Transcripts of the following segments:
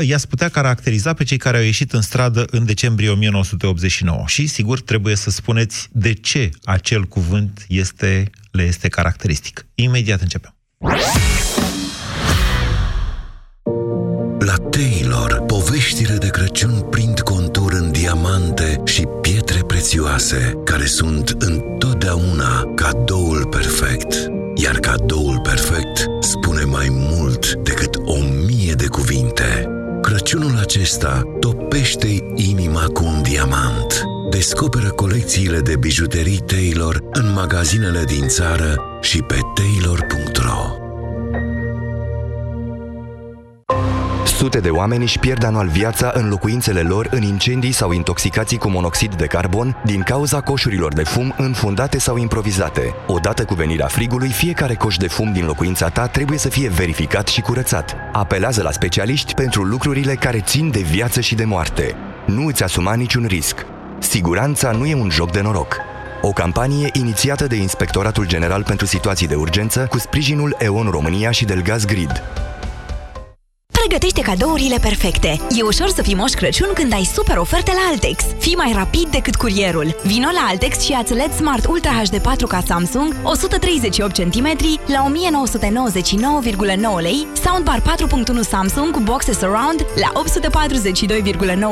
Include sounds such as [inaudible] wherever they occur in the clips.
i-ați putea caracteriza pe cei care au ieșit în stradă în decembrie 1989. Și, sigur, trebuie să spuneți de ce acel cuvânt este, le este caracteristic. Imediat începem. La Taylor, poveștile de Crăciun prind contur în diamante și pietre prețioase, care sunt întotdeauna cadoul perfect. Iar cadoul perfect spune mai mult acesta topește inima cu un diamant. Descoperă colecțiile de bijuterii Taylor în magazinele din țară și pe taylor.ro. Sute de oameni își pierd anual viața în locuințele lor în incendii sau intoxicații cu monoxid de carbon din cauza coșurilor de fum înfundate sau improvizate. Odată cu venirea frigului, fiecare coș de fum din locuința ta trebuie să fie verificat și curățat. Apelează la specialiști pentru lucrurile care țin de viață și de moarte. Nu îți asuma niciun risc. Siguranța nu e un joc de noroc. O campanie inițiată de Inspectoratul General pentru Situații de Urgență cu sprijinul EON România și Delgaz Grid. Pregătește cadourile perfecte. E ușor să fii moș Crăciun când ai super oferte la Altex. Fii mai rapid decât curierul. Vino la Altex și ați LED Smart Ultra HD 4K Samsung 138 cm la 1999,9 lei, soundbar 4.1 Samsung cu boxe surround la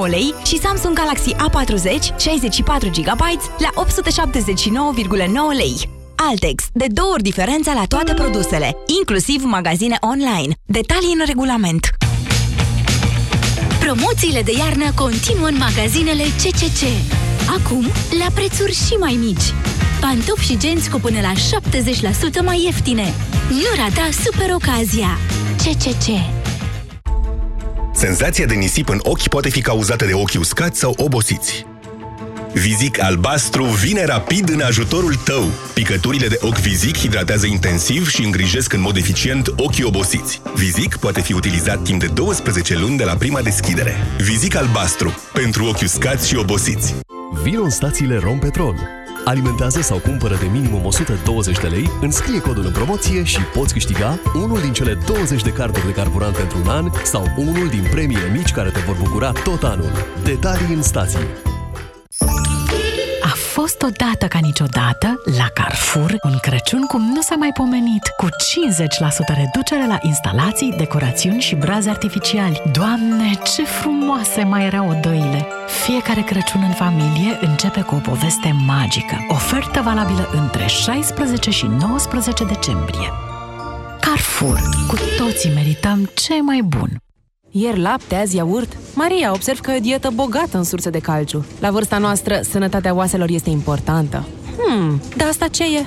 842,9 lei și Samsung Galaxy A40 64 GB la 879,9 lei. Altex. De două ori diferența la toate produsele, inclusiv magazine online. Detalii în regulament. Promoțiile de iarnă continuă în magazinele CCC. Acum, la prețuri și mai mici. Pantofi și genți cu până la 70% mai ieftine. Nu rata super ocazia. CCC. Senzația de nisip în ochi poate fi cauzată de ochi uscați sau obosiți. Vizic albastru vine rapid în ajutorul tău. Picăturile de ochi Vizic hidratează intensiv și îngrijesc în mod eficient ochii obosiți. Vizic poate fi utilizat timp de 12 luni de la prima deschidere. Vizic albastru. Pentru ochi uscați și obosiți. Vino în stațiile Rompetrol. Alimentează sau cumpără de minimum 120 de lei, înscrie codul în promoție și poți câștiga unul din cele 20 de carduri de carburant pentru un an sau unul din premiile mici care te vor bucura tot anul. Detalii în stații. A fost odată ca niciodată la Carrefour un Crăciun cum nu s-a mai pomenit, cu 50% reducere la instalații, decorațiuni și brazi artificiali. Doamne, ce frumoase mai erau odăile! Fiecare Crăciun în familie începe cu o poveste magică. Ofertă valabilă între 16 și 19 decembrie. Carrefour. Cu toții merităm ce mai bun. Ieri lapte, azi iaurt. Maria, observ că e o dietă bogată în surse de calciu. La vârsta noastră, sănătatea oaselor este importantă. Hmm, dar asta ce e?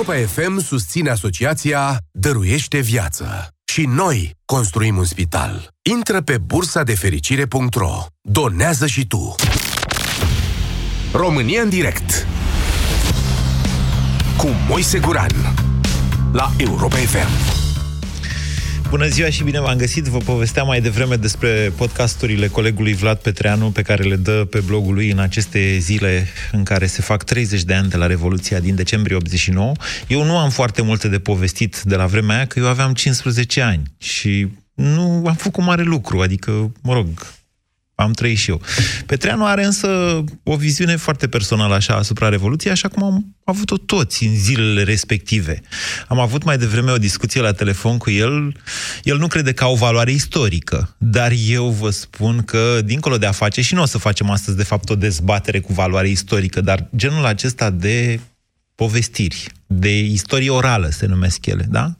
Europa FM susține asociația Dăruiește Viață. Și noi construim un spital. Intră pe bursa de fericire.ro. Donează și tu. România în direct. Cu Moise Guran. La Europa FM. Bună ziua și bine v-am găsit! Vă povesteam mai devreme despre podcasturile colegului Vlad Petreanu pe care le dă pe blogul lui în aceste zile în care se fac 30 de ani de la Revoluția din decembrie 89. Eu nu am foarte multe de povestit de la vremea aia, că eu aveam 15 ani și nu am făcut mare lucru, adică, mă rog, am trăit și eu. Petreanu are însă o viziune foarte personală așa asupra Revoluției, așa cum am avut-o toți în zilele respective. Am avut mai devreme o discuție la telefon cu el. El nu crede că au valoare istorică, dar eu vă spun că, dincolo de a face, și nu o să facem astăzi, de fapt, o dezbatere cu valoare istorică, dar genul acesta de povestiri, de istorie orală se numesc ele, da?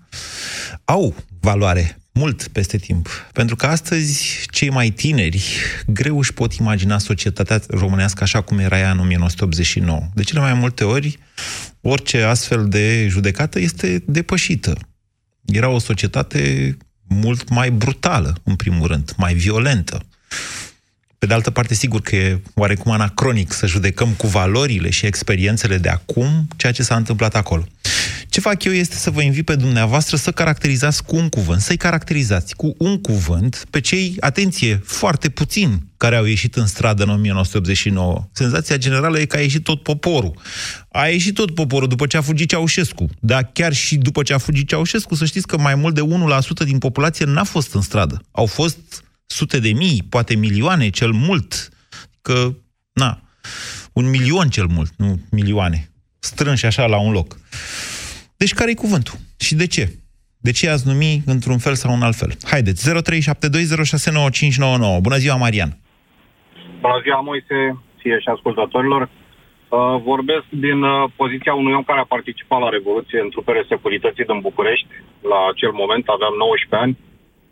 Au valoare mult peste timp. Pentru că astăzi cei mai tineri greu își pot imagina societatea românească așa cum era ea în 1989. De cele mai multe ori, orice astfel de judecată este depășită. Era o societate mult mai brutală, în primul rând, mai violentă. Pe de altă parte, sigur că e oarecum anacronic să judecăm cu valorile și experiențele de acum ceea ce s-a întâmplat acolo. Ce fac eu este să vă invit pe dumneavoastră să caracterizați cu un cuvânt, să-i caracterizați cu un cuvânt pe cei, atenție, foarte puțini care au ieșit în stradă în 1989. Senzația generală e că a ieșit tot poporul. A ieșit tot poporul după ce a fugit Ceaușescu. Dar chiar și după ce a fugit Ceaușescu, să știți că mai mult de 1% din populație n-a fost în stradă. Au fost sute de mii, poate milioane cel mult. Că, na, un milion cel mult, nu milioane. Strânși așa la un loc. Deci care e cuvântul? Și de ce? De ce ați numi într-un fel sau un alt fel? Haideți, 0372069599. Bună ziua, Marian! Bună ziua, Moise, ție și ascultătorilor. Uh, vorbesc din uh, poziția unui om care a participat la Revoluție în trupele securității din București. La acel moment aveam 19 ani.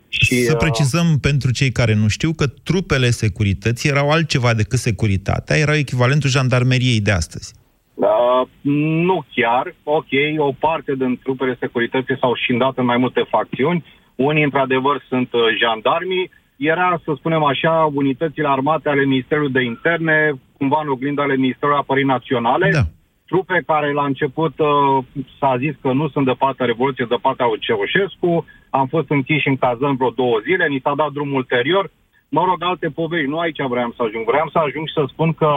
Și, Să uh, precizăm pentru cei care nu știu că trupele securității erau altceva decât securitatea, erau echivalentul jandarmeriei de astăzi. Uh, nu chiar. Ok, o parte din trupele securității s-au șindat în mai multe facțiuni. Unii, într-adevăr, sunt uh, jandarmii. Era, să spunem așa, unitățile armate ale Ministerului de Interne, cumva în oglindă ale Ministerului Apărării Naționale. Da. Trupe care la început uh, s-a zis că nu sunt de partea Revoluției, de partea Ceaușescu. Am fost închiși în cazăm vreo două zile, ni s-a dat drumul ulterior. Mă rog, alte povești. Nu aici vreau să ajung. Vreau să ajung și să spun că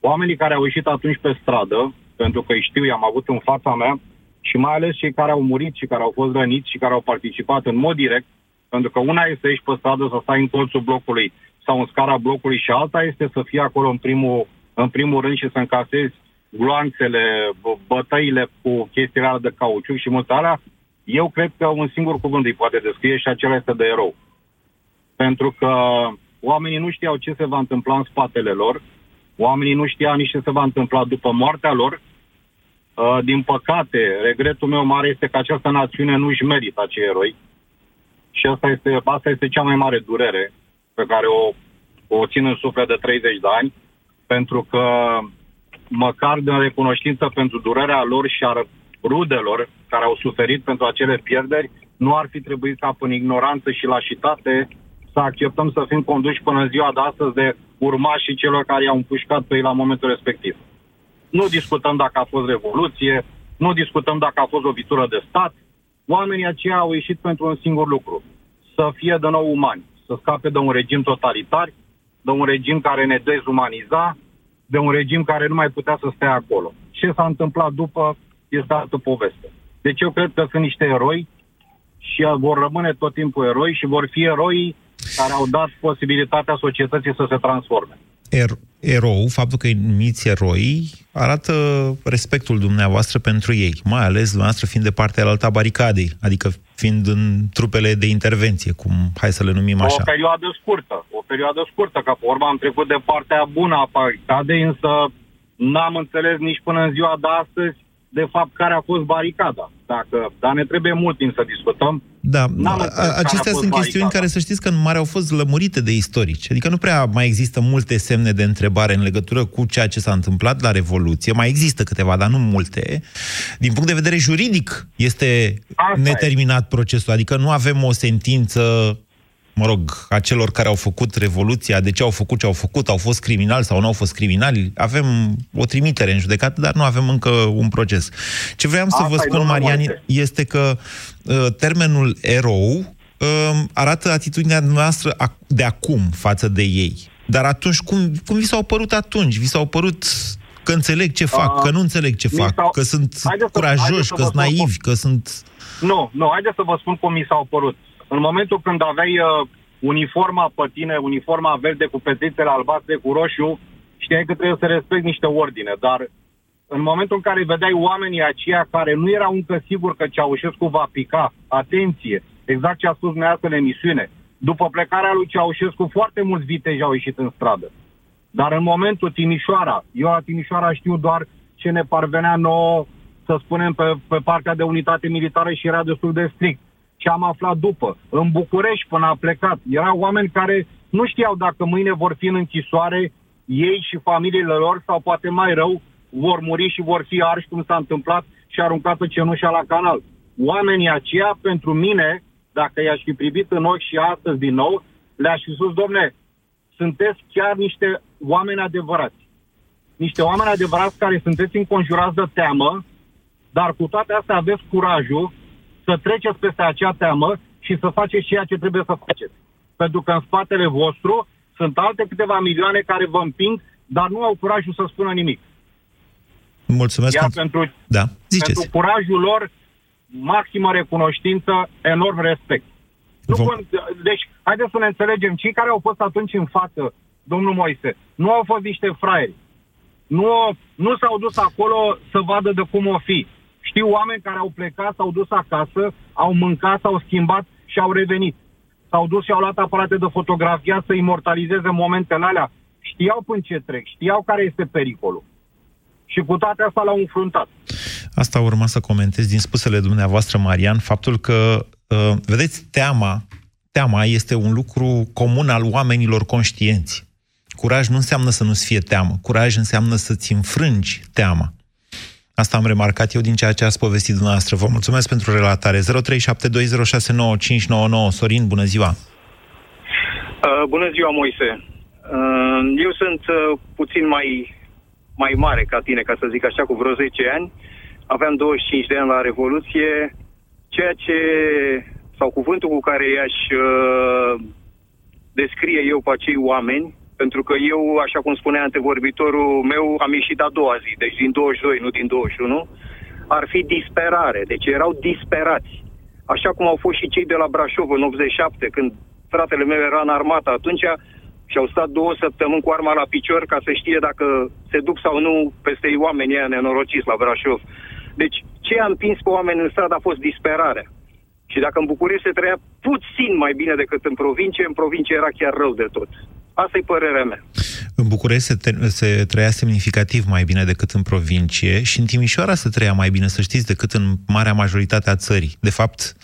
oamenii care au ieșit atunci pe stradă, pentru că îi știu, i-am avut în fața mea, și mai ales cei care au murit și care au fost răniți și care au participat în mod direct, pentru că una este să ieși pe stradă, să stai în colțul blocului sau în scara blocului și alta este să fii acolo în primul, în primul rând și să încasezi gloanțele, bătăile cu chestiile de cauciuc și multe alea, eu cred că un singur cuvânt îi poate descrie și acela este de erou. Pentru că oamenii nu știau ce se va întâmpla în spatele lor, Oamenii nu știau nici ce se va întâmpla după moartea lor. Uh, din păcate, regretul meu mare este că această națiune nu își merită acei eroi. Și asta este, asta este cea mai mare durere pe care o, o țin în suflet de 30 de ani, pentru că măcar de recunoștință pentru durerea lor și a rudelor care au suferit pentru acele pierderi, nu ar fi trebuit ca în ignoranță și lașitate să acceptăm să fim conduși până în ziua de astăzi de urmașii celor care i-au împușcat pe ei la momentul respectiv. Nu discutăm dacă a fost revoluție, nu discutăm dacă a fost lovitură de stat. Oamenii aceia au ieșit pentru un singur lucru. Să fie de nou umani, să scape de un regim totalitar, de un regim care ne dezumaniza, de un regim care nu mai putea să stea acolo. Ce s-a întâmplat după este altă poveste. Deci eu cred că sunt niște eroi și vor rămâne tot timpul eroi și vor fi eroi care au dat posibilitatea societății să se transforme. Er- erou, faptul că îi numiți eroi, arată respectul dumneavoastră pentru ei, mai ales dumneavoastră fiind de partea alta a baricadei, adică fiind în trupele de intervenție, cum hai să le numim așa. O perioadă scurtă, o perioadă scurtă, ca pe urmă am trecut de partea bună a baricadei, însă n-am înțeles nici până în ziua de astăzi de fapt, care a fost baricada. Dacă, dar ne trebuie mult timp să discutăm. Da, acestea sunt chestiuni baricada. care să știți că în mare au fost lămurite de istorici. Adică nu prea mai există multe semne de întrebare în legătură cu ceea ce s-a întâmplat la Revoluție. Mai există câteva, dar nu multe. Din punct de vedere juridic, este Asta neterminat e. procesul. Adică nu avem o sentință mă rog, a celor care au făcut Revoluția, de ce au făcut ce au făcut, au fost criminali sau nu au fost criminali. Avem o trimitere în judecată, dar nu avem încă un proces. Ce vreau să vă spun, Marian, este că uh, termenul erou uh, arată atitudinea noastră de acum față de ei. Dar atunci, cum, cum vi s-au părut atunci? Vi s-au părut că înțeleg ce fac, uh, că nu înțeleg ce fac, că sunt curajoși, că sunt naivi, că sunt... Nu, nu, haideți să vă spun cum mi s-au părut. În momentul când aveai uh, uniforma pe tine, uniforma verde cu petițele albastre cu roșu, știai că trebuie să respecti niște ordine, dar în momentul în care vedeai oamenii aceia care nu erau încă siguri că Ceaușescu va pica, atenție, exact ce a spus dumneavoastră în emisiune, după plecarea lui Ceaușescu, foarte mulți viteji au ieșit în stradă. Dar în momentul Timișoara, eu la Timișoara știu doar ce ne parvenea nouă, să spunem, pe, pe partea de unitate militară și era destul de strict ce am aflat după. În București, până a plecat, erau oameni care nu știau dacă mâine vor fi în închisoare ei și familiile lor sau poate mai rău, vor muri și vor fi arși, cum s-a întâmplat și aruncată cenușa la canal. Oamenii aceia, pentru mine, dacă i-aș fi privit în ochi și astăzi din nou, le-aș fi spus, domne, sunteți chiar niște oameni adevărați. Niște oameni adevărați care sunteți înconjurați de teamă, dar cu toate astea aveți curajul să treceți peste acea teamă și să faceți ceea ce trebuie să faceți. Pentru că în spatele vostru sunt alte câteva milioane care vă împing, dar nu au curajul să spună nimic. Mulțumesc. Iar pentru, da, ziceți. pentru curajul lor, maximă recunoștință, enorm respect. Nu Vom... Vom... Deci, haideți să ne înțelegem, cei care au fost atunci în față, domnul Moise, nu au fost niște fraieri. Nu, nu s-au dus acolo să vadă de cum o fi. Știu oameni care au plecat, s-au dus acasă, au mâncat, s-au schimbat și au revenit. S-au dus și au luat aparate de fotografia să imortalizeze momentele alea. Știau până ce trec, știau care este pericolul. Și cu toate astea l-au înfruntat. Asta urma să comentez din spusele dumneavoastră, Marian, faptul că, uh, vedeți, teama, teama este un lucru comun al oamenilor conștienți. Curaj nu înseamnă să nu-ți fie teamă. Curaj înseamnă să-ți înfrângi teama. Asta am remarcat eu din ceea ce ați povestit dumneavoastră. Vă mulțumesc pentru relatare. 0372069599. Sorin, bună ziua! Uh, bună ziua, Moise! Uh, eu sunt uh, puțin mai, mai mare ca tine, ca să zic așa, cu vreo 10 ani. Aveam 25 de ani la Revoluție. Ceea ce, sau cuvântul cu care i-aș uh, descrie eu pe acei oameni, pentru că eu, așa cum spunea antevorbitorul meu, am ieșit a doua zi, deci din 22, nu din 21, ar fi disperare. Deci erau disperați. Așa cum au fost și cei de la Brașov în 87, când fratele meu era în armată atunci și au stat două săptămâni cu arma la picior ca să știe dacă se duc sau nu peste oamenii ăia nenorociți la Brașov. Deci ce a împins pe oameni în stradă a fost disperarea. Și dacă în București se trăia puțin mai bine decât în provincie, în provincie era chiar rău de tot. Asta e părerea mea. În București se, te- se trăia semnificativ mai bine decât în provincie și în Timișoara se trăia mai bine, să știți, decât în marea majoritate a țării. De fapt,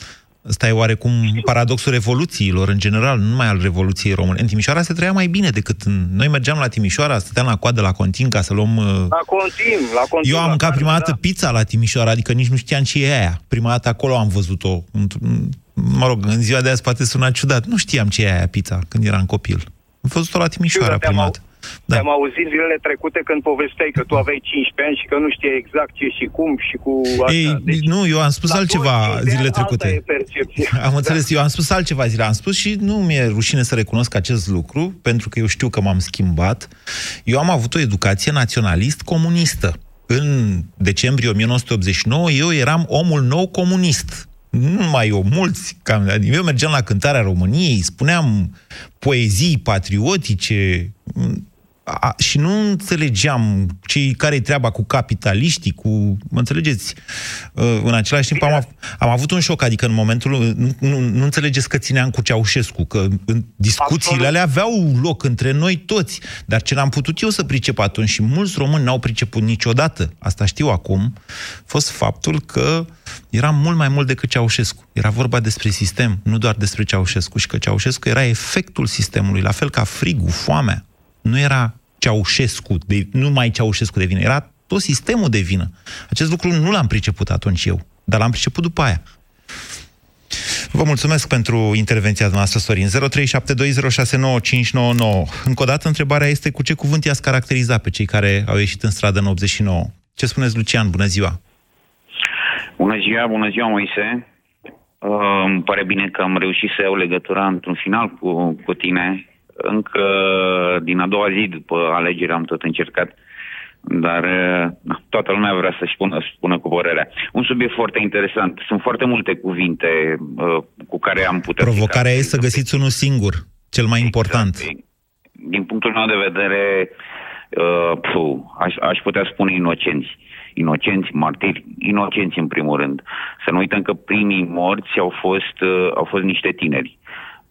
ăsta e oarecum paradoxul revoluțiilor în general, nu numai al Revoluției Române. În Timișoara se trăia mai bine decât în... Noi mergeam la Timișoara, stăteam la coadă la Contin ca să luăm... uh, La Contim, la Contim. Eu am la mâncat care, prima da. dată pizza la Timișoara, adică nici nu știam ce e aia. Prima dată acolo am văzut-o. Într- Mă rog, în ziua de azi poate suna ciudat. Nu știam ce e aia pizza când eram copil. Am văzut-o la Timișoara Știu, dar prima te-am dată. Da. Te-am auzit zilele trecute când povesteai că tu aveai 15 ani și că nu știai exact ce și cum și cu asta. Ei, Deci, nu, eu am spus la altceva 25 de ani, zilele alta trecute. e percepția. [laughs] Am înțeles, eu am spus altceva zile. Am spus și nu mi-e rușine să recunosc acest lucru, pentru că eu știu că m-am schimbat. Eu am avut o educație naționalist-comunistă. În decembrie 1989, eu eram omul nou comunist. Nu numai eu, mulți. Cam, eu mergeam la cântarea României, spuneam poezii patriotice, a, și nu înțelegeam cei care treaba cu capitaliștii, cu... Mă înțelegeți? Uh, În același timp am, av- am avut un șoc, adică în momentul... Nu, nu, nu înțelegeți că țineam cu Ceaușescu, că în discuțiile alea aveau loc între noi toți, dar ce n-am putut eu să pricep atunci și mulți români n-au priceput niciodată, asta știu acum, a fost faptul că era mult mai mult decât Ceaușescu. Era vorba despre sistem, nu doar despre Ceaușescu, și că Ceaușescu era efectul sistemului, la fel ca frigul, foamea, nu era Ceaușescu, de, nu mai Ceaușescu de vină, era tot sistemul de vină. Acest lucru nu l-am priceput atunci eu, dar l-am priceput după aia. Vă mulțumesc pentru intervenția noastră, Sorin. 0372069599. Încă o dată, întrebarea este cu ce cuvânt i-ați caracteriza pe cei care au ieșit în stradă în 89? Ce spuneți, Lucian? Bună ziua! Bună ziua, bună ziua, Moise. Uh, îmi pare bine că am reușit să iau legătura într-un final cu, cu tine. Încă din a doua zi după alegere am tot încercat, dar uh, na, toată lumea vrea să-și spună, spună cu părerea. Un subiect foarte interesant. Sunt foarte multe cuvinte uh, cu care am putea... Provocarea e să găsiți unul singur, cel mai important. Din punctul meu de vedere, uh, puh, aș, aș putea spune inocenți. Inocenți, martiri, inocenți în primul rând. Să nu uităm că primii morți au fost, uh, au fost niște tineri.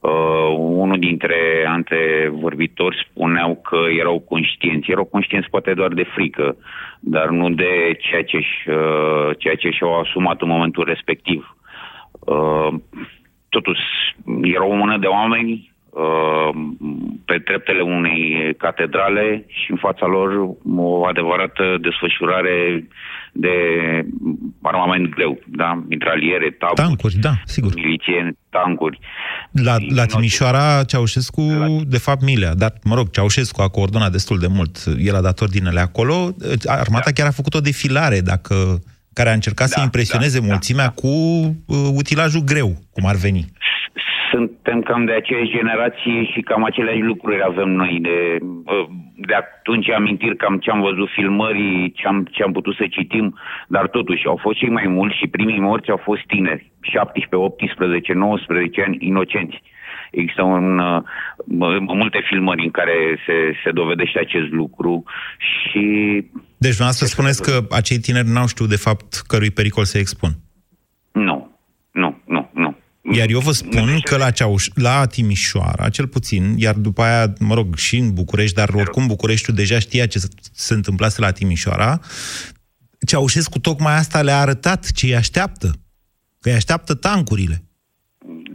Uh, unul dintre antevorbitori spuneau că erau conștienți. Erau conștienți poate doar de frică, dar nu de ceea ce, uh, ceea ce și-au asumat în momentul respectiv. Uh, totuși, era o mână de oameni, uh, pe treptele unei catedrale și în fața lor o adevărată desfășurare de armament greu, da? Mitraliere, taburi, tancuri, da, sigur. milițieni, tancuri. La, la Timișoara, Ceaușescu, la... de fapt, Milea, dar, mă rog, Ceaușescu a coordonat destul de mult. El a dat ordinele acolo. Armata da. chiar a făcut o defilare, dacă care a încercat da, să impresioneze da, mulțimea da, cu uh, utilajul greu, cum ar veni suntem cam de aceeași generație și cam aceleași lucruri avem noi. De, de atunci amintiri cam ce am văzut filmării, ce am, ce am putut să citim, dar totuși au fost cei mai mulți și primii morți au fost tineri, 17, 18, 19 ani, inocenți. Există un, uh, multe filmări în care se, se dovedește acest lucru și... Deci, să spuneți că acei tineri n-au știut, de fapt, cărui pericol se expun. Nu, nu, nu, nu. Iar eu vă spun că la, Ceauș, la Timișoara, cel puțin, iar după aia, mă rog, și în București, dar oricum Bucureștiul deja știa ce se întâmplase la Timișoara, Ceaușescu tocmai asta le-a arătat ce îi așteaptă. Că îi așteaptă tancurile.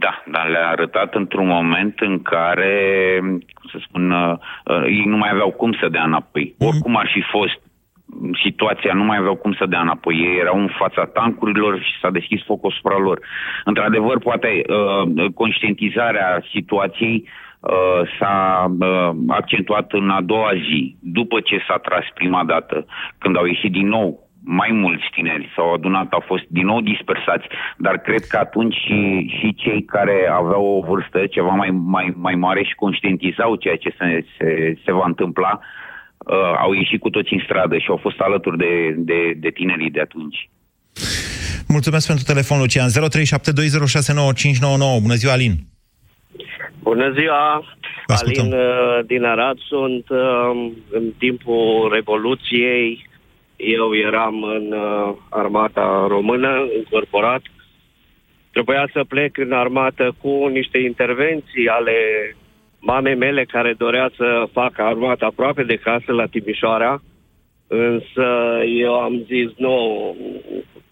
Da, dar le-a arătat într-un moment în care, cum să spun, uh, uh, ei nu mai aveau cum să dea înapoi. Mm. Oricum ar fi fost situația, nu mai aveau cum să dea înapoi. Ei erau în fața tancurilor și s-a deschis foc asupra lor. Într-adevăr, poate uh, conștientizarea situației uh, s-a uh, accentuat în a doua zi, după ce s-a tras prima dată, când au ieșit din nou mai mulți tineri s-au adunat, au fost din nou dispersați, dar cred că atunci și, și cei care aveau o vârstă ceva mai, mai, mai mare și conștientizau ceea ce se, se, se va întâmpla, uh, au ieșit cu toți în stradă și au fost alături de, de, de tinerii de atunci. Mulțumesc pentru telefon, Lucian. 0372069599. Bună ziua, Alin! Bună ziua! Alin uh, din Arad sunt uh, în timpul Revoluției. Eu eram în uh, armata română, încorporat. Trebuia să plec în armată cu niște intervenții ale mamei mele care dorea să facă armată aproape de casă la Timișoara, însă eu am zis nu,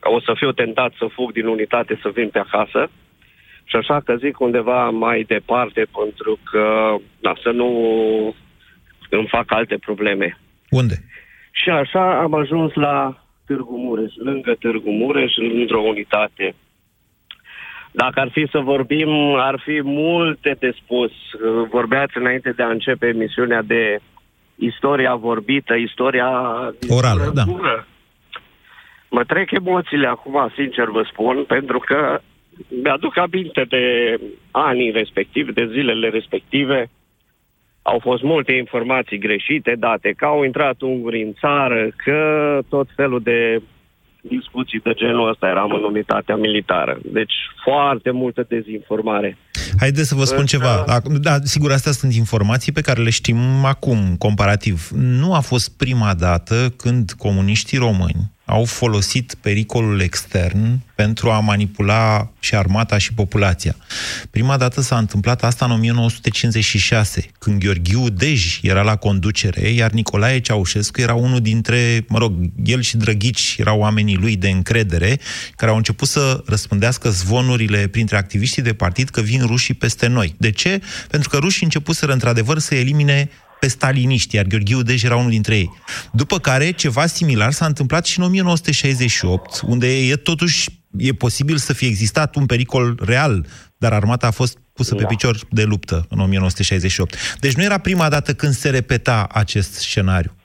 o să fiu tentat să fug din unitate să vin pe acasă și așa că zic undeva mai departe pentru că da, să nu îmi fac alte probleme. Unde? Și așa am ajuns la Târgu Mureș, lângă Târgu Mureș, într-o unitate dacă ar fi să vorbim, ar fi multe de spus. Vorbeați înainte de a începe emisiunea de istoria vorbită, istoria... Orală, da. Mă trec emoțiile acum, sincer vă spun, pentru că mi-aduc aminte de anii respectivi, de zilele respective. Au fost multe informații greșite date, că au intrat unguri în țară, că tot felul de discuții de genul ăsta eram în unitatea militară. Deci foarte multă dezinformare. Haideți să vă spun Însă... ceva. Da, sigur, astea sunt informații pe care le știm acum, comparativ. Nu a fost prima dată când comuniștii români au folosit pericolul extern pentru a manipula și armata și populația. Prima dată s-a întâmplat asta în 1956, când Gheorghiu Dej era la conducere, iar Nicolae Ceaușescu era unul dintre, mă rog, el și Drăghici erau oamenii lui de încredere, care au început să răspândească zvonurile printre activiștii de partid că vin rușii peste noi. De ce? Pentru că rușii începuseră într-adevăr să elimine pe staliniști, iar Gheorghiu Dej era unul dintre ei. După care, ceva similar s-a întâmplat și în 1968, unde e totuși e posibil să fie existat un pericol real, dar armata a fost pusă da. pe picior de luptă în 1968. Deci nu era prima dată când se repeta acest scenariu.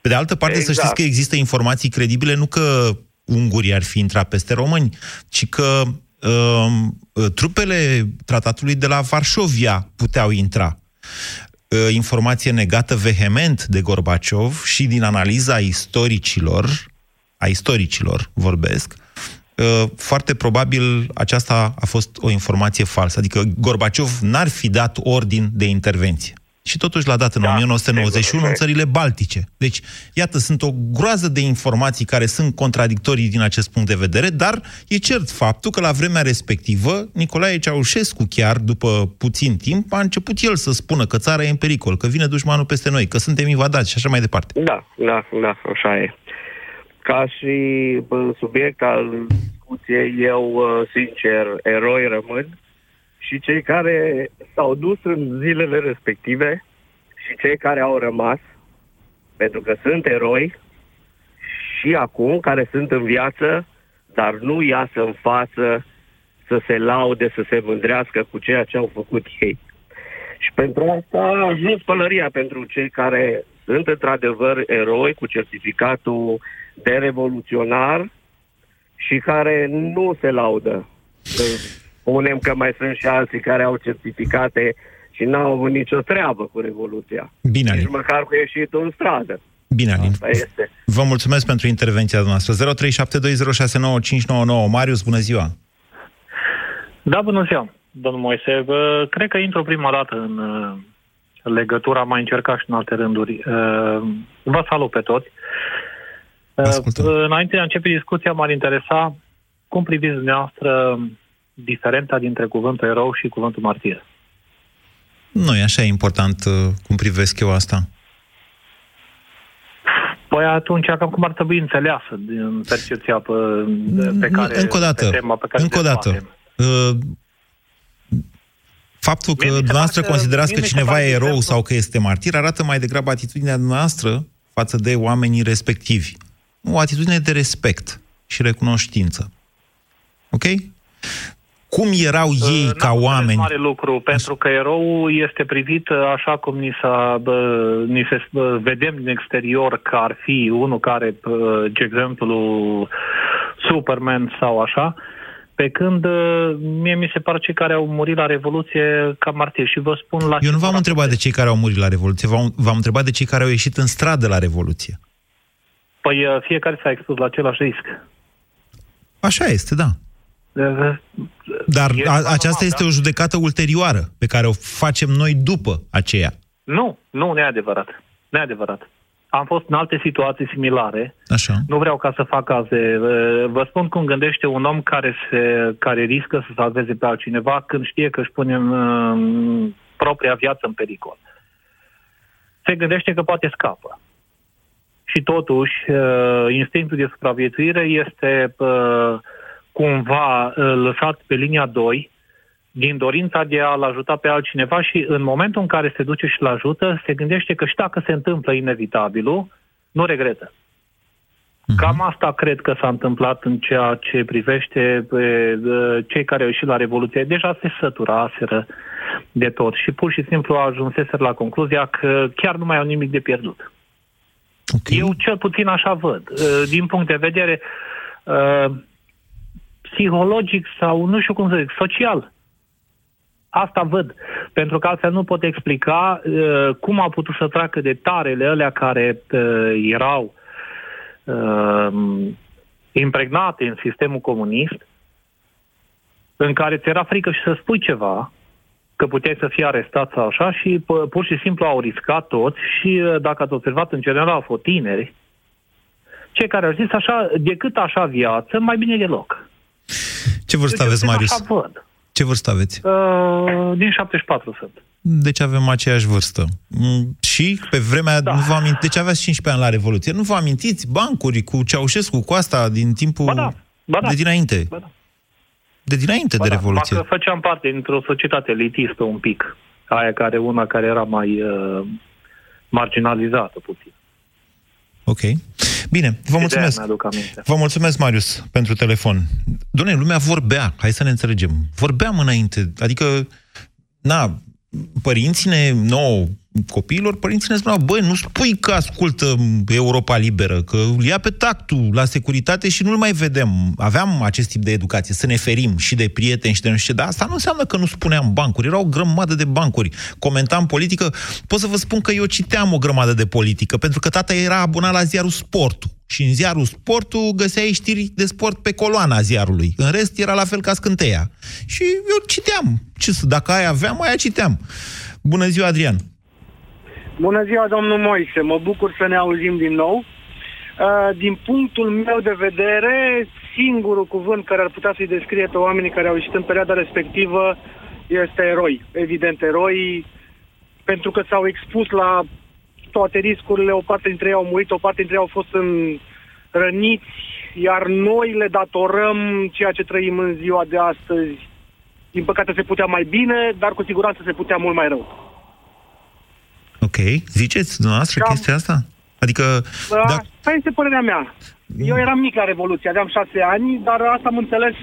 Pe de altă parte, exact. să știți că există informații credibile, nu că ungurii ar fi intrat peste români, ci că uh, trupele tratatului de la Varșovia puteau intra. Uh, informație negată vehement de Gorbaciov și din analiza istoricilor, a istoricilor vorbesc, uh, foarte probabil aceasta a fost o informație falsă. Adică Gorbaciov n-ar fi dat ordin de intervenție și totuși l-a dat în da, 1991 în țările Baltice. Deci, iată, sunt o groază de informații care sunt contradictorii din acest punct de vedere, dar e cert faptul că la vremea respectivă, Nicolae Ceaușescu, chiar după puțin timp, a început el să spună că țara e în pericol, că vine dușmanul peste noi, că suntem invadați și așa mai departe. Da, da, da, așa e. Ca și subiect al discuției, eu, sincer, eroi rămân, și cei care s-au dus în zilele respective și cei care au rămas, pentru că sunt eroi și acum care sunt în viață, dar nu iasă în față să se laude, să se mândrească cu ceea ce au făcut ei. Și pentru asta a ajuns pălăria pentru cei care sunt într-adevăr eroi cu certificatul de revoluționar și care nu se laudă. Spunem că mai sunt și alții care au certificate și n-au avut nicio treabă cu Revoluția. Bine, Nici măcar cu ieșitul în stradă. Bine, Alin. Asta este. Vă mulțumesc pentru intervenția noastră. 0372069599. Marius, bună ziua! Da, bună ziua, domnul Moise. Cred că intru prima dată în uh, legătura, am mai încercat și în alte rânduri. Uh, vă salut pe toți. Ascultăm. Înainte de a începe discuția, m-ar interesa cum priviți dumneavoastră diferența dintre cuvântul erou și cuvântul martir. Nu e așa important uh, cum privesc eu asta. Păi atunci cam cum ar trebui înțeleasă din percepția pe, pe care... Încă o dată, pe tema pe care încă o dată. Uh, Faptul că dumneavoastră pare- considerați că mie mi se cineva pare, e de erou exemplu- sau că este martir, arată mai degrabă atitudinea noastră față de oamenii respectivi. O atitudine de respect și recunoștință. Ok? Cum erau ei Uh, ca n-am înțeles oameni? mare lucru, pentru că erou este privit uh, așa cum ni, s-a, bă, ni se bă, vedem din exterior că ar fi unul care, bă, de exemplu, Superman sau așa, pe când uh, mie mi se pare cei care au murit la Revoluție ca martiri. Și vă spun la Eu nu ce v-am întrebat de cei care au murit la Revoluție, v-am, v-am întrebat de cei care au ieșit în stradă la Revoluție. Păi uh, fiecare s-a expus la același risc. Așa este, da. Uh, Dar E a, normal, aceasta da? este o judecată ulterioară, pe care o facem noi după aceea. Nu, nu, nu e adevărat. Nu e adevărat. Am fost în alte situații similare. Așa. Nu vreau ca să fac aze. Uh, Vă spun cum gândește un om care, se, care riscă să salveze pe altcineva când știe că își pune uh, propria viață în pericol. Se gândește că poate scapă. Și totuși, uh, instinctul de supraviețuire este uh, cumva uh, lăsat pe linia 2 din dorința de a-l ajuta pe altcineva și în momentul în care se duce și-l ajută, se gândește că și dacă se întâmplă inevitabilul, nu regretă. Cam asta cred că s-a întâmplat în ceea ce privește pe, e, cei care au ieșit la Revoluție. Deja se săturaseră de tot și pur și simplu ajunseseră la concluzia că chiar nu mai au nimic de pierdut. Okay. Eu cel puțin așa văd. E, Din punct de vedere e, psihologic sau nu știu cum să zic, social. Asta văd. Pentru că altfel nu pot explica uh, cum au putut să treacă de tarele alea care uh, erau uh, impregnate în sistemul comunist, în care ți era frică și să spui ceva, că puteai să fii arestat sau așa și p- pur și simplu au riscat toți și uh, dacă ați observat, în general au fost tineri, cei care au zis așa, decât așa viață, mai bine deloc. Ce vârstă Eu aveți, cel puțin Marius? Așa văd. Ce vârstă aveți? Uh, din 74 sunt. Deci avem aceeași vârstă. Mm, Și pe vremea, da. nu vă amint... deci aveați 15 ani la Revoluție. Nu vă amintiți bancuri cu Ceaușescu, cu asta din timpul... Ba da, ba da. De dinainte. Ba da. De dinainte Ba de da, Revoluție. Că făceam parte dintr-o societate elitistă un pic. Aia care, una care era mai uh, marginalizată puțin. Ok. Bine, vă Și de-aia mulțumesc. mi-aduc aminte. Vă mulțumesc, Marius, pentru telefon. Doamne, lumea vorbea, hai să ne înțelegem. Vorbeam înainte, adică, na, părinții ne, nouă, copiilor, părinții ne spuneau, băi, nu spui că ascultă Europa Liberă, că îl ia pe tactul la securitate și nu-l mai vedem. Aveam acest tip de educație, să ne ferim și de prieteni și de nu știu ce, dar asta nu înseamnă că nu spuneam bancuri, erau o grămadă de bancuri. Comentam politică, pot să vă spun că eu citeam o grămadă de politică, pentru că tata era abonat la ziarul Sportul. Și în ziarul Sportul găseai știri de sport pe coloana ziarului. În rest era la fel ca scânteia. Și eu citeam. Ce să, dacă aia aveam, aia citeam. Bună ziua, Adrian! Bună ziua, domnul Moise. Mă bucur să ne auzim din nou. Uh, Din punctul meu de vedere, singurul cuvânt care ar putea să-i descrie pe oamenii care au ieșit în perioada respectivă este eroi. Evident, eroi, pentru că s-au expus la toate riscurile, o parte dintre ei au murit, o parte dintre ei au fost în răniți, iar noi le datorăm ceea ce trăim în ziua de astăzi din păcate se putea mai bine, dar cu siguranță se putea mult mai rău. Ok. Ziceți dumneavoastră Cam- chestia asta? Adică, Da. da, Asta este părerea mea. Eu eram mic la Revoluție, aveam șase ani, dar asta am înțeles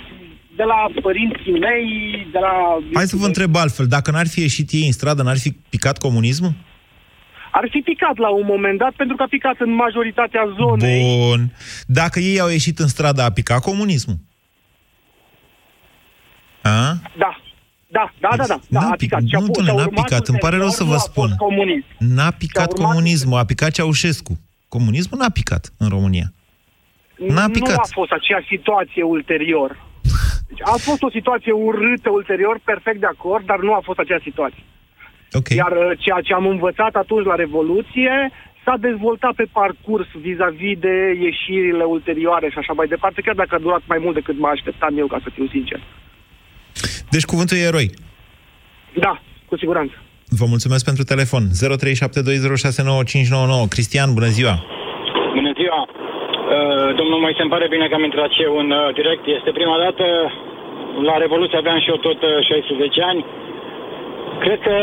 de la părinții mei, de la... hai să vă întreb altfel. Dacă n-ar fi ieșit ei în stradă, n-ar fi picat comunismul? Ar fi picat la un moment dat, pentru că a picat în majoritatea zonei. Bun. Dacă ei au ieșit în stradă, a picat comunismul? A? Da. Da, da, da, da. da N-a a picat. Și a Nu, fost- domnule, și a n-a urmat picat. Îmi pare rău să ulterior, vă nu a fost spun. Comunism. N-a picat urmat- comunismul, a picat Ceaușescu. Comunismul n-a picat în România. N-a Nu picat. a fost aceea situație ulterior. Deci a fost o situație urâtă ulterior, perfect de acord, dar nu a fost aceea situație. Okay. Iar uh, ceea ce am învățat atunci la Revoluție s-a dezvoltat pe parcurs vis-a-vis de ieșirile ulterioare și așa mai departe, chiar dacă a durat mai mult decât mă așteptam eu, ca să fiu sincer. Deci cuvântul e eroi. Da, cu siguranță. Vă mulțumesc pentru telefon. 0372069599. Cristian, bună ziua! Bună ziua! Uh, domnul mai îmi pare bine că am intrat și eu în uh, direct. Este prima dată, la Revoluție aveam și eu tot uh, 16 ani. Cred că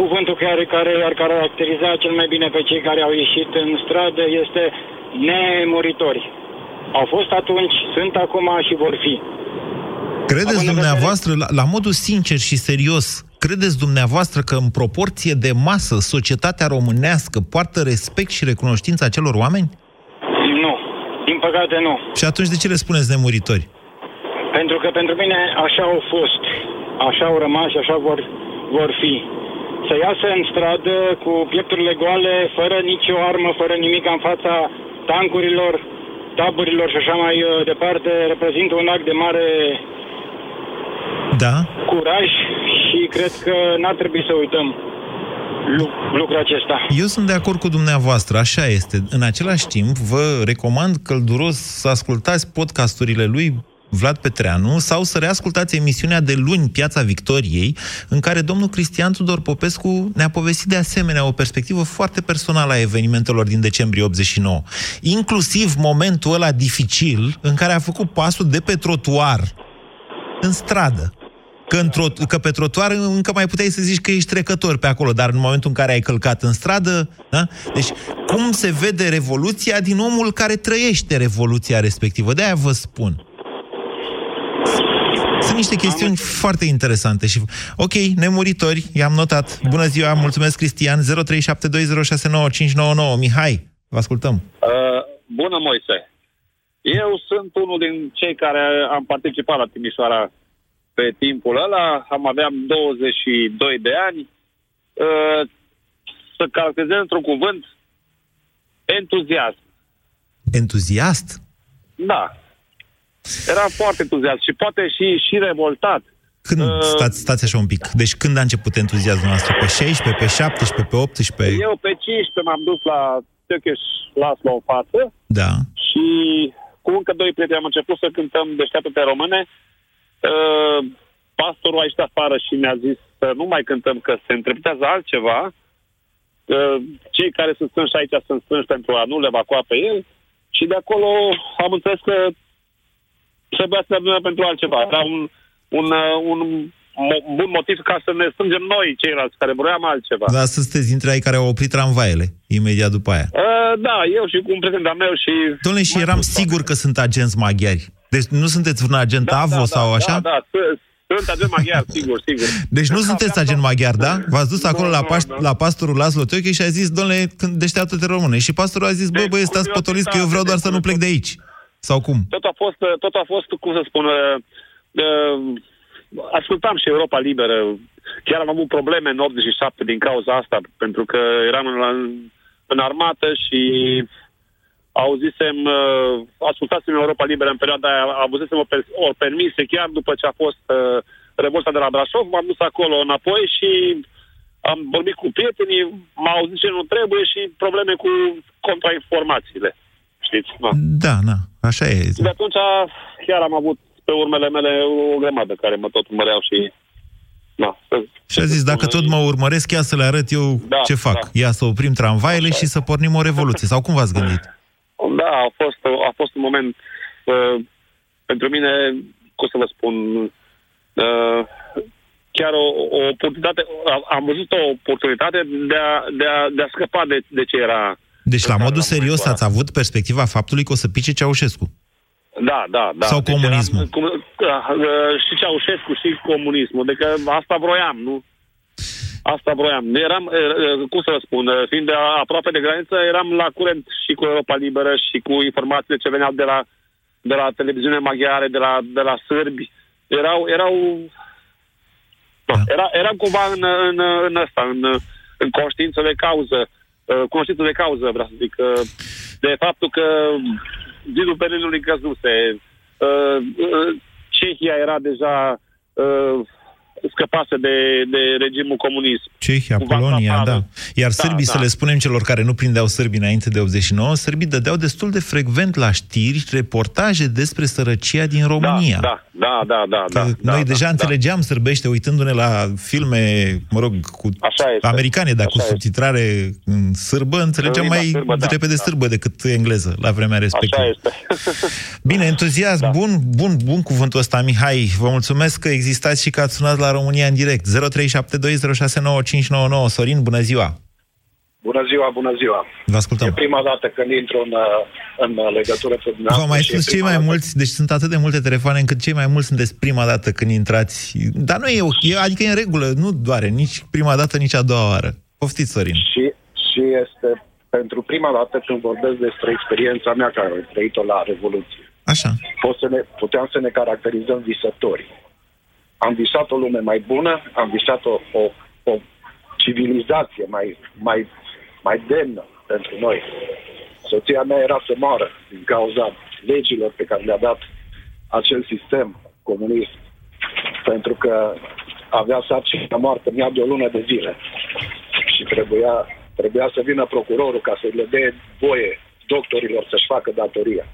cuvântul care, care ar caracteriza cel mai bine pe cei care au ieșit în stradă este nemuritori. Au fost atunci, sunt acum și vor fi. Credeți dumneavoastră, la, la modul sincer și serios, credeți dumneavoastră că în proporție de masă societatea românească poartă respect și recunoștința celor oameni? Nu. Din păcate nu. Și atunci de ce le spuneți nemuritori? Pentru că pentru mine așa au fost, așa au rămas și așa vor, vor fi. Să iasă în stradă cu piepturile goale, fără nicio armă, fără nimic în fața tancurilor, taburilor și așa mai uh, departe, reprezintă un act de mare Da? curaj și cred că n-ar trebui să uităm lu- lucrul acesta. Eu sunt de acord cu dumneavoastră, așa este. În același timp, vă recomand călduros să ascultați podcasturile lui Vlad Petreanu sau să reascultați emisiunea de luni Piața Victoriei, în care domnul Cristian Tudor Popescu ne-a povestit de asemenea o perspectivă foarte personală a evenimentelor din decembrie 89. Inclusiv momentul ăla dificil în care a făcut pasul de pe trotuar în stradă. Că, într-o, că pe trotuar încă mai puteai să zici că ești trecător pe acolo, dar în momentul în care ai călcat în stradă, da? Deci, cum se vede revoluția din omul care trăiește revoluția respectivă? De-aia vă spun. Sunt niște chestiuni foarte interesante și... Ok, nemuritori, i-am notat. Bună ziua, mulțumesc, Cristian. 0372069599. Mihai, vă ascultăm. Uh, bună, Moise. Eu sunt unul din cei care am participat la Timișoara pe timpul ăla. Am aveam 22 de ani. Uh, să caracterizez într-un cuvânt, entuziasm. Entuziast? Da. Eram foarte entuziast și poate și, și revoltat. Când, stați, stați așa un pic. Deci când a început entuziasmul noastră? Pe 16, pe 17, pe 18? Eu pe 15 m-am dus la Tăcheș Laslo în față Da. și cu încă doi prieteni am început să cântăm Deșteaptă-te române. Uh, pastorul a ieșit afară și mi-a zis să nu mai cântăm, că se întrepretează altceva. Uh, cei care sunt strânși aici sunt strânși pentru a nu le evacua pe el și de acolo am înțeles că trebuia să ne pentru altceva. Era un, un, uh, un mo- bun motiv ca să ne strângem noi ceilalți care vroiam altceva. Dar să sunteți dintre ai care au oprit tramvaiele imediat după aia. Uh, da, eu și cu un prieten de-al meu și... Domnule, și eram sigur că sunt agenți maghiari. Deci nu sunteți un agent AVO sau așa? Da, da, s- sunt agent maghiar, sigur, sigur. Deci nu sunteți agent maghiar, da? V-ați dus acolo la, paș- la pastorul Laslo Tioche și a zis, domnule, când deșteaptă-te române. Și pastorul a zis, bă, băi, stați potoliți că eu vreau doar să nu plec de aici. Sau cum? Tot a fost, tot a fost cum să spun, uh, uh, ascultam și Europa Liberă. Chiar am avut probleme în 87 din cauza asta, pentru că eram în, în armată și auzisem, uh, ascultasem Europa Liberă în perioada aia, avusesem o, per- o permise chiar după ce a fost uh, revolta de la Brașov, m-am dus acolo înapoi și am vorbit cu prietenii, m-au auzit ce nu trebuie și probleme cu contrainformațiile. Știți? Da. Da, na, așa e. Și de atunci chiar am avut pe urmele mele o grămadă care mă tot urmăreau și... Da. Și a zis, dacă tot mă urmăresc, ia să le arăt eu Da, ce fac. da. Ia să oprim tramvaiele și să pornim o revoluție. Sau cum v-ați gândit? Da, a fost, a fost un moment uh, pentru mine, cum să vă spun, uh, chiar o, o oportunitate, am, am văzut o oportunitate de a, de a, de a scăpa de, de ce era... Deci, la modul serios, ați avut perspectiva faptului că o să pice Ceaușescu. Da, da, da. Sau Deci comunismul. Eram, cum, uh, și Ceaușescu și comunismul. Deci asta vroiam, nu? Asta vroiam. Eram, uh, cum să vă spun, uh, fiind de aproape de graniță, eram la curent și cu Europa Liberă și cu informațiile ce veneau de la, de la televiziune maghiare, de la, de la sârbi. Erau, erau da. Era, eram cumva în, în, în ăsta, în, în conștiință de cauză, uh, cunoștință de cauză, vreau să zic, uh, de faptul că zidul Berlinului căzuse, uh, uh, Cehia era deja uh, scăpase de, de regimul comunist. Cehia, Cumva Polonia, scăpare. da. Iar Da, sârbii, da. să le spunem celor care nu prindeau sârbii înainte de 89, sârbii dădeau destul de frecvent la știri reportaje despre sărăcia din România. Da, da, da, da, da. Că da Noi da, deja da. înțelegeam sârbește uitându-ne la filme, mă rog, cu Așa este. americane, dar cu Așa este. subtitrare în sârbă, înțelegeam În limba mai sârbă, da, repede da. sârbă decât engleză la vremea respectivă. Așa este. Bine, entuziasm, da. bun, bun, bun cuvântul ăsta, Mihai. Vă mulțumesc că existați și că ați sunat la România în direct. 0372069599. Sorin, bună ziua! Bună ziua, bună ziua. Vă ascultăm. E prima dată când intru în, uh, în legătură cu dumneavoastră. V-am mai și e spus cei prima mai dată- mulți, deci sunt atât de multe telefoane încât cei mai mulți sunteți prima dată când intrați. Dar nu e ok, adică e în regulă, nu doare nici prima dată, nici a doua oară. Poftiți, Sorin. Și, și este pentru prima dată când vorbesc despre experiența mea care am trăit-o la Revoluție. Așa. Pot să ne, puteam să ne caracterizăm visători. Am visat o lume mai bună, am visat o, o, o civilizație mai, mai, mai demnă pentru noi. Soția mea era să moară din cauza legilor pe care le-a dat acel sistem comunist. Pentru că avea sarcina moartă în ea de o lună de zile. Și trebuia, trebuia să vină procurorul ca să le dea voie doctorilor să-și facă datoria.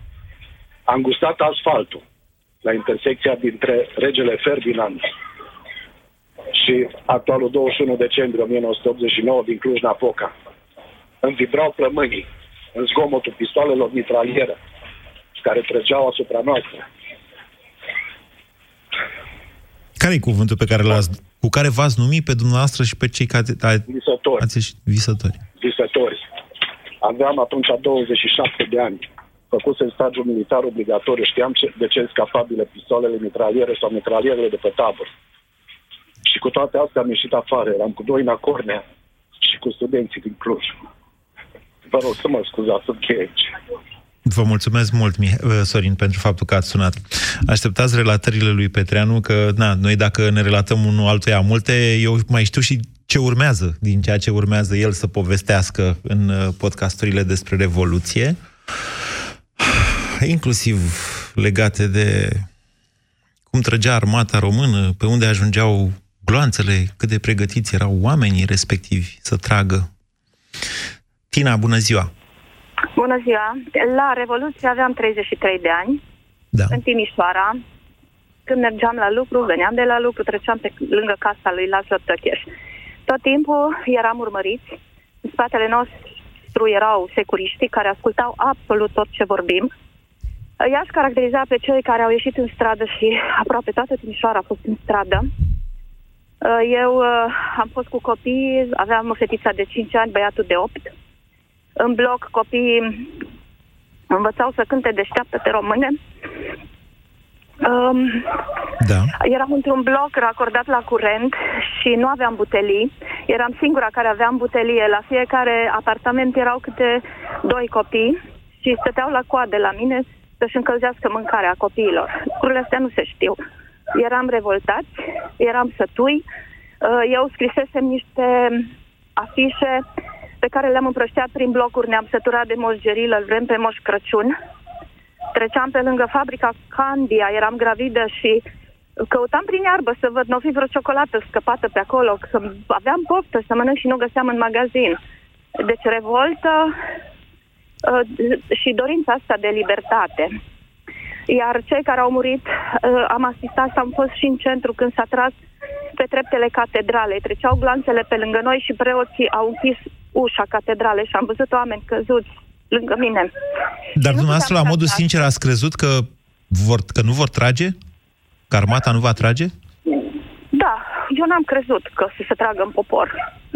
Am gustat asfaltul la intersecția dintre regele Ferdinand și actualul 21 decembrie 1989 din Cluj-Napoca. Îmi vibrau plămânii în zgomotul pistoalelor mitraliere care trăgeau asupra noastră. Care e cuvântul pe care l-ați, cu care v-ați numit pe dumneavoastră și pe cei care a- Visători. ați ieșit visători? visători. Aveam atunci 27 de ani. Făcusem stagiul militar obligatoriu. Știam ce, de ce sunt capabile pistolele mitraliere sau mitralierele de pe tabăr. Și cu toate astea am ieșit afară. Eram cu doi în Cornea și cu studenții din Cluj. Vă rog să mă scuzați, sunt aici. Vă mulțumesc mult, Mih- uh, Sorin, pentru faptul că ați sunat. Așteptați relatările lui Petreanu, că na, noi dacă ne relatăm unul altuia multe, eu mai știu și ce urmează din ceea ce urmează el să povestească în uh, podcasturile despre Revoluție, inclusiv legate de cum trăgea armata română, pe unde ajungeau gloanțele, cât de pregătiți erau oamenii respectivi să tragă. Tina, bună ziua! Bună ziua! La Revoluție aveam 33 de ani, da. în Timișoara. Când mergeam la lucru, veneam de la lucru, treceam pe lângă casa lui Laszlo Tăcheș. Tot timpul eram urmăriți. În spatele nostru erau securiștii care ascultau absolut tot ce vorbim. I-aș caracteriza pe cei care au ieșit în stradă și aproape toată Timișoara a fost în stradă. Eu uh, am fost cu copii, aveam o fetiță de 5 ani, băiatul de 8. În bloc copiii învățau să cânte deșteaptă-te române. Um, da. Eram într-un bloc racordat la curent și nu aveam butelii. Eram singura care aveam butelie. La fiecare apartament erau câte doi copii și stăteau la coadă la mine să-și încălzească mâncarea copiilor. Lucrurile astea nu se știu. Eram revoltați, eram sătui. Uh, Eu scrisesem niște afișe pe care le-am împrășteat prin blocuri. Ne-am săturat de moș Geril, îl vrem pe moș Crăciun. Treceam pe lângă fabrica Candia, eram gravidă și căutam prin iarbă să văd, nu fi vreo ciocolată scăpată pe acolo, că aveam poftă să mănânc și nu găseam în magazin. Deci revoltă uh, și dorința asta de libertate. Iar cei care au murit, uh, am asistat, am fost și în centru când s-a tras pe treptele catedralei. Treceau glanțele pe lângă noi și preoții au închis ușa catedralei și am văzut oameni căzuți lângă mine. Dar dumneavoastră, la modul sincer, ați crezut că, vor, că nu vor trage? Că armata nu va trage? Da, eu n-am crezut că să se tragă în popor.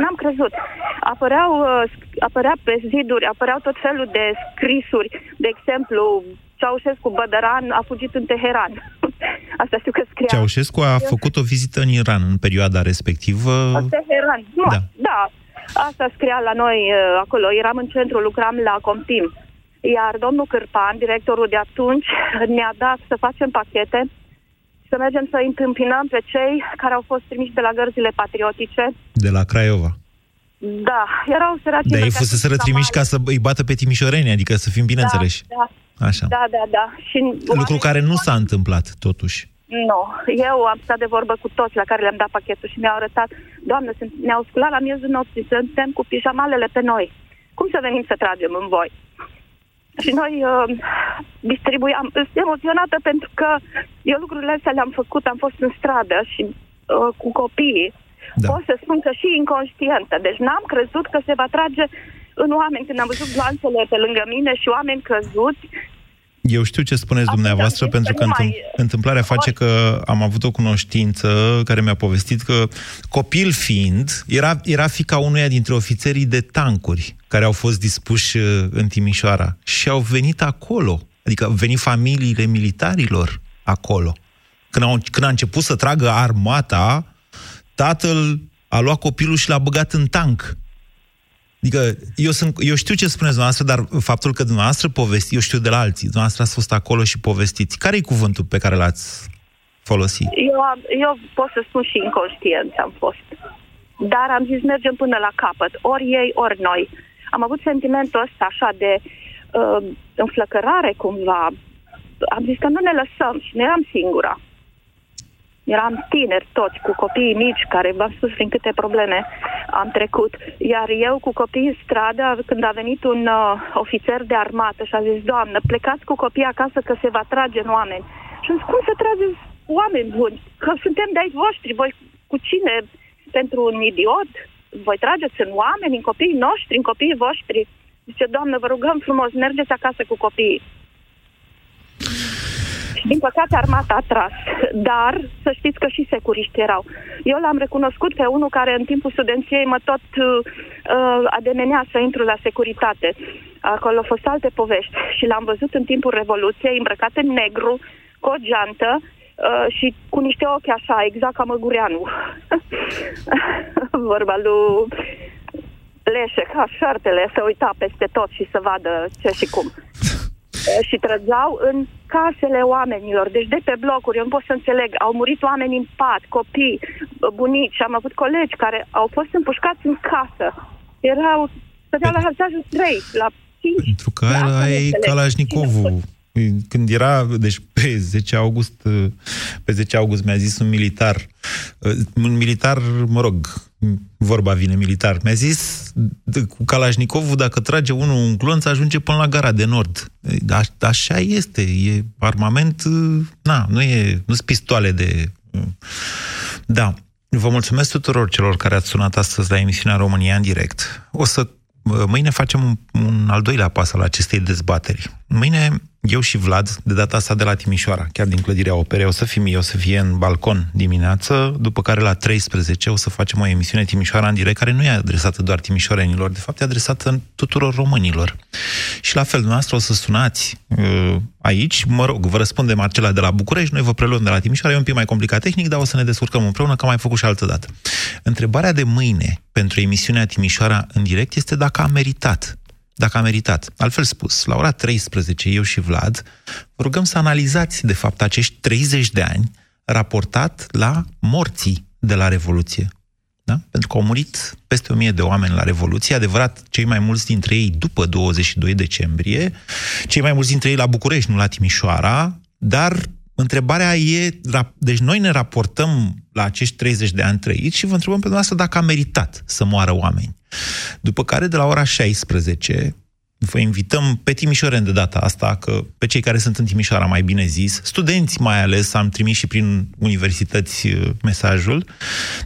N-am crezut. Apăreau, uh, apărea pe ziduri, apăreau tot felul de scrisuri. De exemplu, Ceaușescu Bădăran a fugit în Teheran. [laughs] Asta știu că scria. Ceaușescu a făcut o vizită în Iran în perioada respectivă. În Teheran. Nu, Da. da. Asta scria la noi uh, acolo. Eram în centru, lucram la Comptim. Iar domnul Cârpan, directorul de atunci, ne-a dat să facem pachete să mergem să întâmpinăm pe cei care au fost trimiși de la gărzile patriotice. De la Craiova. Da, erau săraci. Dar ei îmbrăcați fuseseră în trimiși ca samarii. să îi bată pe timișoreni, adică să fim bine înțeleși. Da, Așa. da, da, da. Și Lucru care nu s-a întâmplat, totuși. Nu, eu am stat de vorbă cu toți la care le-am dat pachetul și mi-au arătat, Doamne, sunt, ne-au sculat la miezul nopții, suntem cu pijamalele pe noi. Cum să venim să tragem în voi? Și noi uh, distribuiam, sunt emoționată pentru că eu lucrurile astea le-am făcut, am fost în stradă și uh, cu copiii. Da. Pot să spun că și inconștientă. Deci n-am crezut că se va trage în oameni când am văzut gloanțele pe lângă mine și oameni căzuți Eu știu ce spuneți dumneavoastră, am zis pentru că că nu întâm- mai- întâmplarea face că am avut o cunoștință care mi-a povestit că, copil fiind, era, era fica unuia dintre ofițerii de tancuri care au fost dispuși uh, în Timișoara și au venit acolo. Adică au venit familiile militarilor acolo. Când, au, când a început să tragă armata, tatăl a luat copilul și l-a băgat în tank. Adică eu, sunt, eu știu ce spuneți dumneavoastră, dar faptul că dumneavoastră povesti, eu știu de la alții, dumneavoastră ați fost acolo și povestiți. Care e cuvântul pe care l-ați folosit? Eu, am, eu pot să spun și inconștient am fost. Dar am zis mergem până la capăt. Ori ei, ori noi. Am avut sentimentul ăsta așa de uh, înflăcărare cumva. Am zis că nu ne lăsăm și nu eram singura. Eram tineri toți, cu copiii mici, care v-am spus prin câte probleme am trecut. Iar eu cu copiii în stradă, când a venit un uh, ofițer de armată și a zis, Doamnă, plecați cu copiii acasă că se va trage în oameni. Și am zis, cum să trageți oameni buni? Că suntem de aici voștri, voi cu cine? Pentru un idiot? Voi trageți în oameni, în copiii noștri, în copiii voștri? Zice, Doamnă, vă rugăm frumos, mergeți acasă cu copiii. Și din păcate armata a tras, dar să știți că și securiști erau. Eu l-am recunoscut pe unul care în timpul studenției mă tot uh, ademenea să intru la securitate. Acolo au fost alte povești și l-am văzut în timpul Revoluției îmbrăcat în negru, cu o geantă uh, și cu niște ochi așa, exact ca Măgureanu. [laughs] Vorba lui Leșe, ca șartele, să uita peste tot și să vadă ce și cum. Uh, și trăgeau în casele oamenilor, deci de pe blocuri, eu nu pot să înțeleg, au murit oameni în pat, copii, bunici, am avut colegi care au fost împușcați în casă. Erau, stăteau la haltajul 3, la 5. Pentru că aia e Kalashnikovul. Când era, deci pe 10 august, pe 10 august mi-a zis un militar, un militar, mă rog, vorba vine militar, mi-a zis cu Kalashnikovul, dacă trage unul un glonț, ajunge până la gara de nord. A, așa este, e armament, na, nu e, nu sunt pistoale de... Da, vă mulțumesc tuturor celor care ați sunat astăzi la emisiunea România în direct. O să Mâine facem un, un al doilea pas al acestei dezbateri. Mâine, eu și Vlad, de data asta de la Timișoara, chiar din clădirea operei, o să fim eu, o să fie în balcon dimineață, după care la 13 o să facem o emisiune Timișoara în direct, care nu e adresată doar timișorenilor, de fapt e adresată tuturor românilor. Și la fel, dumneavoastră o să sunați uh, aici, mă rog, vă răspunde Marcela de la București, noi vă preluăm de la Timișoara, e un pic mai complicat tehnic, dar o să ne descurcăm împreună, că am mai făcut și altă dată. Întrebarea de mâine pentru emisiunea Timișoara în direct este dacă a meritat. Dacă a meritat. Altfel spus, la ora 13, eu și Vlad, vă rugăm să analizați, de fapt, acești 30 de ani raportat la morții de la Revoluție. Da? Pentru că au murit peste 1000 de oameni la Revoluție, adevărat, cei mai mulți dintre ei după 22 decembrie, cei mai mulți dintre ei la București, nu la Timișoara, dar întrebarea e, deci noi ne raportăm la acești 30 de ani trăiți și vă întrebăm pe dumneavoastră dacă a meritat să moară oameni. După care, de la ora 16, vă invităm pe Timișoreni de data asta, că pe cei care sunt în Timișoara, mai bine zis, studenți mai ales, am trimis și prin universități mesajul,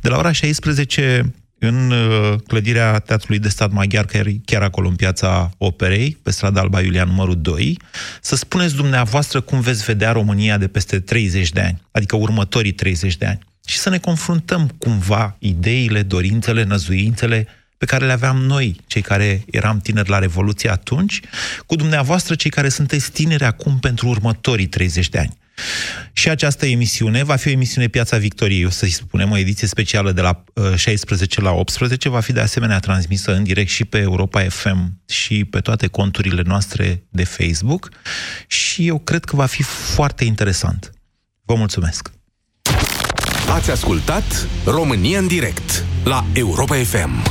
de la ora 16 în clădirea Teatrului de Stat Maghiar, care e chiar acolo în piața Operei, pe strada Alba Iulian numărul 2, să spuneți dumneavoastră cum veți vedea România de peste 30 de ani, adică următorii 30 de ani. și să ne confruntăm cumva ideile, dorințele, năzuințele pe care le aveam noi, cei care eram tineri la Revoluție atunci, cu dumneavoastră, cei care sunteți tineri acum pentru următorii 30 de ani. Și această emisiune va fi o emisiune Piața Victoriei, o să-i spunem, o ediție specială de la 16 uh, la 18, va fi de asemenea transmisă în direct și pe Europa FM și pe toate conturile noastre de Facebook și eu cred că va fi foarte interesant. Vă mulțumesc! Ați ascultat România în direct la Europa FM.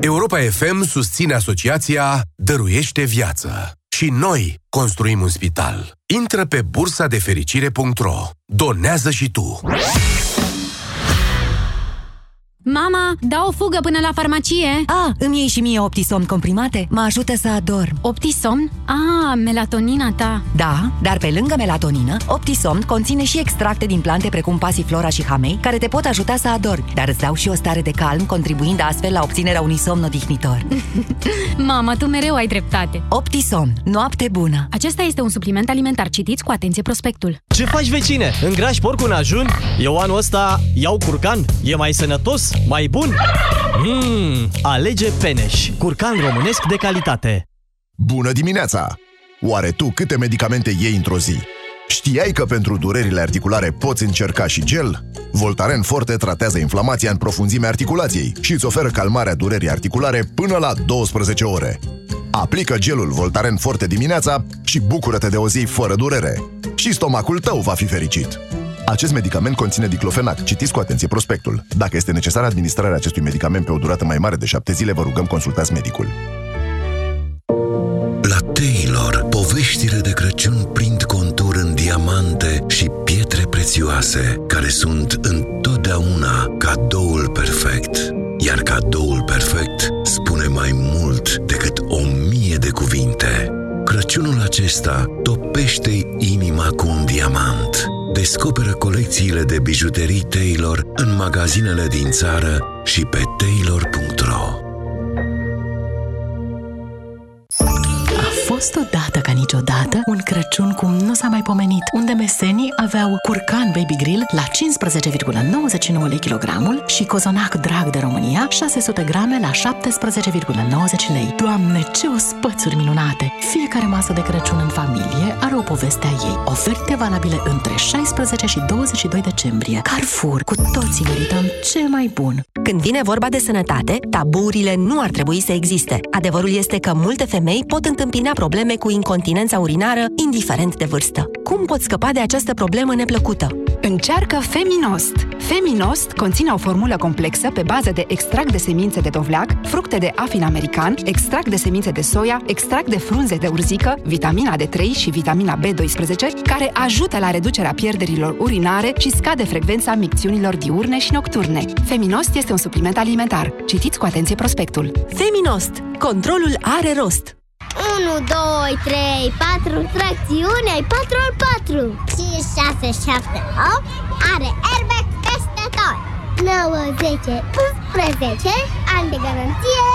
Europa FM susține asociația Dăruiește Viață. Și noi construim un spital. Intră pe bursa de fericire.ro. Donează și tu! Mama, dau o fugă până la farmacie. Ah, îmi iei și mie Optisomn comprimate? Mă ajută să adorm. Optisomn? Ah, melatonina ta. Da, dar pe lângă melatonină, Optisomn conține și extracte din plante precum pasiflora și hamei, care te pot ajuta să adormi, dar îți dau și o stare de calm, contribuind astfel la obținerea unui somn odihnitor. [laughs] Mama, tu mereu ai dreptate. Optisomn. Noapte bună. Acesta este un supliment alimentar. Citiți cu atenție prospectul. Ce faci, vecine? Îngrași porcul în ajun? Eu anul ăsta iau curcan. E mai sănătos? Mai bun? Mmm, alege Peneș, curcan românesc de calitate. Bună dimineața! Oare tu câte medicamente iei într-o zi? Știai că pentru durerile articulare poți încerca și gel? Voltaren Forte tratează inflamația în profunzimea articulației și îți oferă calmarea durerii articulare până la 12 ore. Aplică gelul Voltaren Forte dimineața și bucură-te de o zi fără durere. Și stomacul tău va fi fericit. Acest medicament conține diclofenac. Citiți cu atenție prospectul. Dacă este necesară administrarea acestui medicament pe o durată mai mare de șapte zile, vă rugăm consultați medicul. La Taylor, poveștile de Crăciun prind contur în diamante și pietre prețioase, care sunt întotdeauna cadoul perfect. Iar cadoul perfect spune mai mult decât o mie de cuvinte. Crăciunul acesta topește inima cu un diamant. Descoperă colecțiile de bijuterii Taylor în magazinele din țară și pe taylor.ro fost odată ca niciodată un Crăciun cum nu s-a mai pomenit, unde mesenii aveau curcan Baby Grill la 15,99 lei kilogramul și cozonac drag de România 600 grame la 17,90 lei. Doamne, ce ospățuri minunate! Fiecare masă de Crăciun în familie are o poveste a ei. Oferte valabile între 16 și 22 decembrie. Carrefour, cu toții merităm cel mai bun. Când vine vorba de sănătate, taburile nu ar trebui să existe. Adevărul este că multe femei pot întâmpina probleme cu incontinența urinară, indiferent de vârstă. Cum poți scăpa de această problemă neplăcută? Încearcă Feminost! Feminost conține o formulă complexă pe bază de extract de semințe de dovleac, fructe de afin american, extract de semințe de soia, extract de frunze de urzică, vitamina D3 și vitamina B12, care ajută la reducerea pierderilor urinare și scade frecvența micțiunilor diurne și nocturne. Feminost este un supliment alimentar. Citiți cu atenție prospectul. Feminost. Controlul are rost. 1, 2, 3, 4, tracțiune, ai 4 ori 4 5, 6, 7, 8 Are airbag peste tot 9, 10, 11 Ani de garanție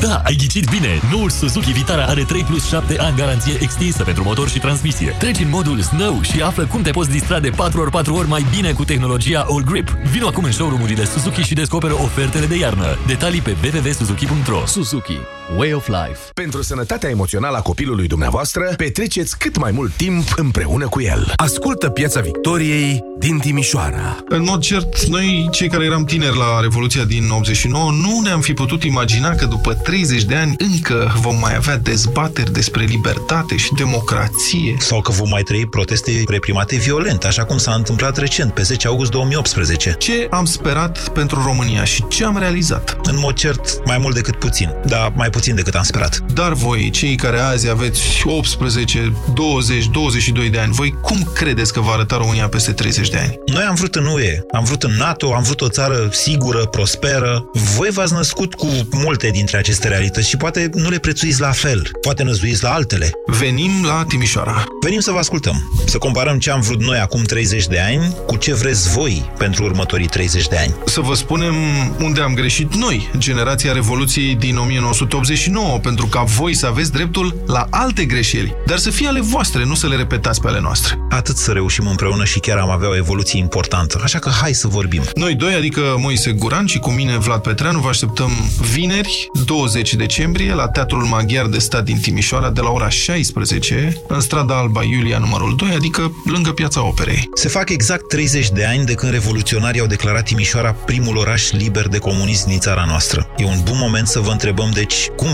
da, ai ghicit bine! Noul Suzuki Vitara are 3 plus 7 ani garanție extinsă pentru motor și transmisie. Treci în modul Snow și află cum te poți distra de 4x4 ori mai bine cu tehnologia All Grip. Vino acum în showroom-urile Suzuki și descoperă ofertele de iarnă. Detalii pe www.suzuki.ro Suzuki. Way of Life. Pentru sănătatea emoțională a copilului dumneavoastră, petreceți cât mai mult timp împreună cu el. Ascultă Piața Victoriei din Timișoara. În mod cert, noi, cei care eram tineri la Revoluția din 89, nu ne-am fi putut imagina că după 30 de ani încă vom mai avea dezbateri despre libertate și democrație. Sau că vom mai trăi proteste reprimate violent, așa cum s-a întâmplat recent, pe 10 august 2018. Ce am sperat pentru România și ce am realizat? În mod cert, mai mult decât puțin, dar mai puțin decât am sperat. Dar voi, cei care azi aveți 18, 20, 22 de ani, voi cum credeți că va arăta România peste 30 de ani? Noi am vrut în UE, am vrut în NATO, am vrut o țară sigură, prosperă. Voi v-ați născut cu multe dintre aceste realități și poate nu le prețuiți la fel, poate năzuiți la altele. Venim la Timișoara. Venim să vă ascultăm, să comparăm ce am vrut noi acum 30 de ani cu ce vreți voi pentru următorii 30 de ani. Să vă spunem unde am greșit noi, generația Revoluției din 1989 89, pentru ca voi să aveți dreptul la alte greșeli, dar să fie ale voastre, nu să le repetați pe ale noastre. Atât să reușim împreună și chiar am avea o evoluție importantă. Așa că hai să vorbim. Noi doi, adică Moise Guran și cu mine Vlad Petreanu, vă așteptăm vineri, 20 decembrie, la Teatrul Maghiar de Stat din Timișoara, de la ora 16, în strada Alba Iulia numărul 2, adică lângă Piața Operei. Se fac exact 30 de ani de când revoluționarii au declarat Timișoara primul oraș liber de comunism din țara noastră. E un bun moment să vă întrebăm, deci,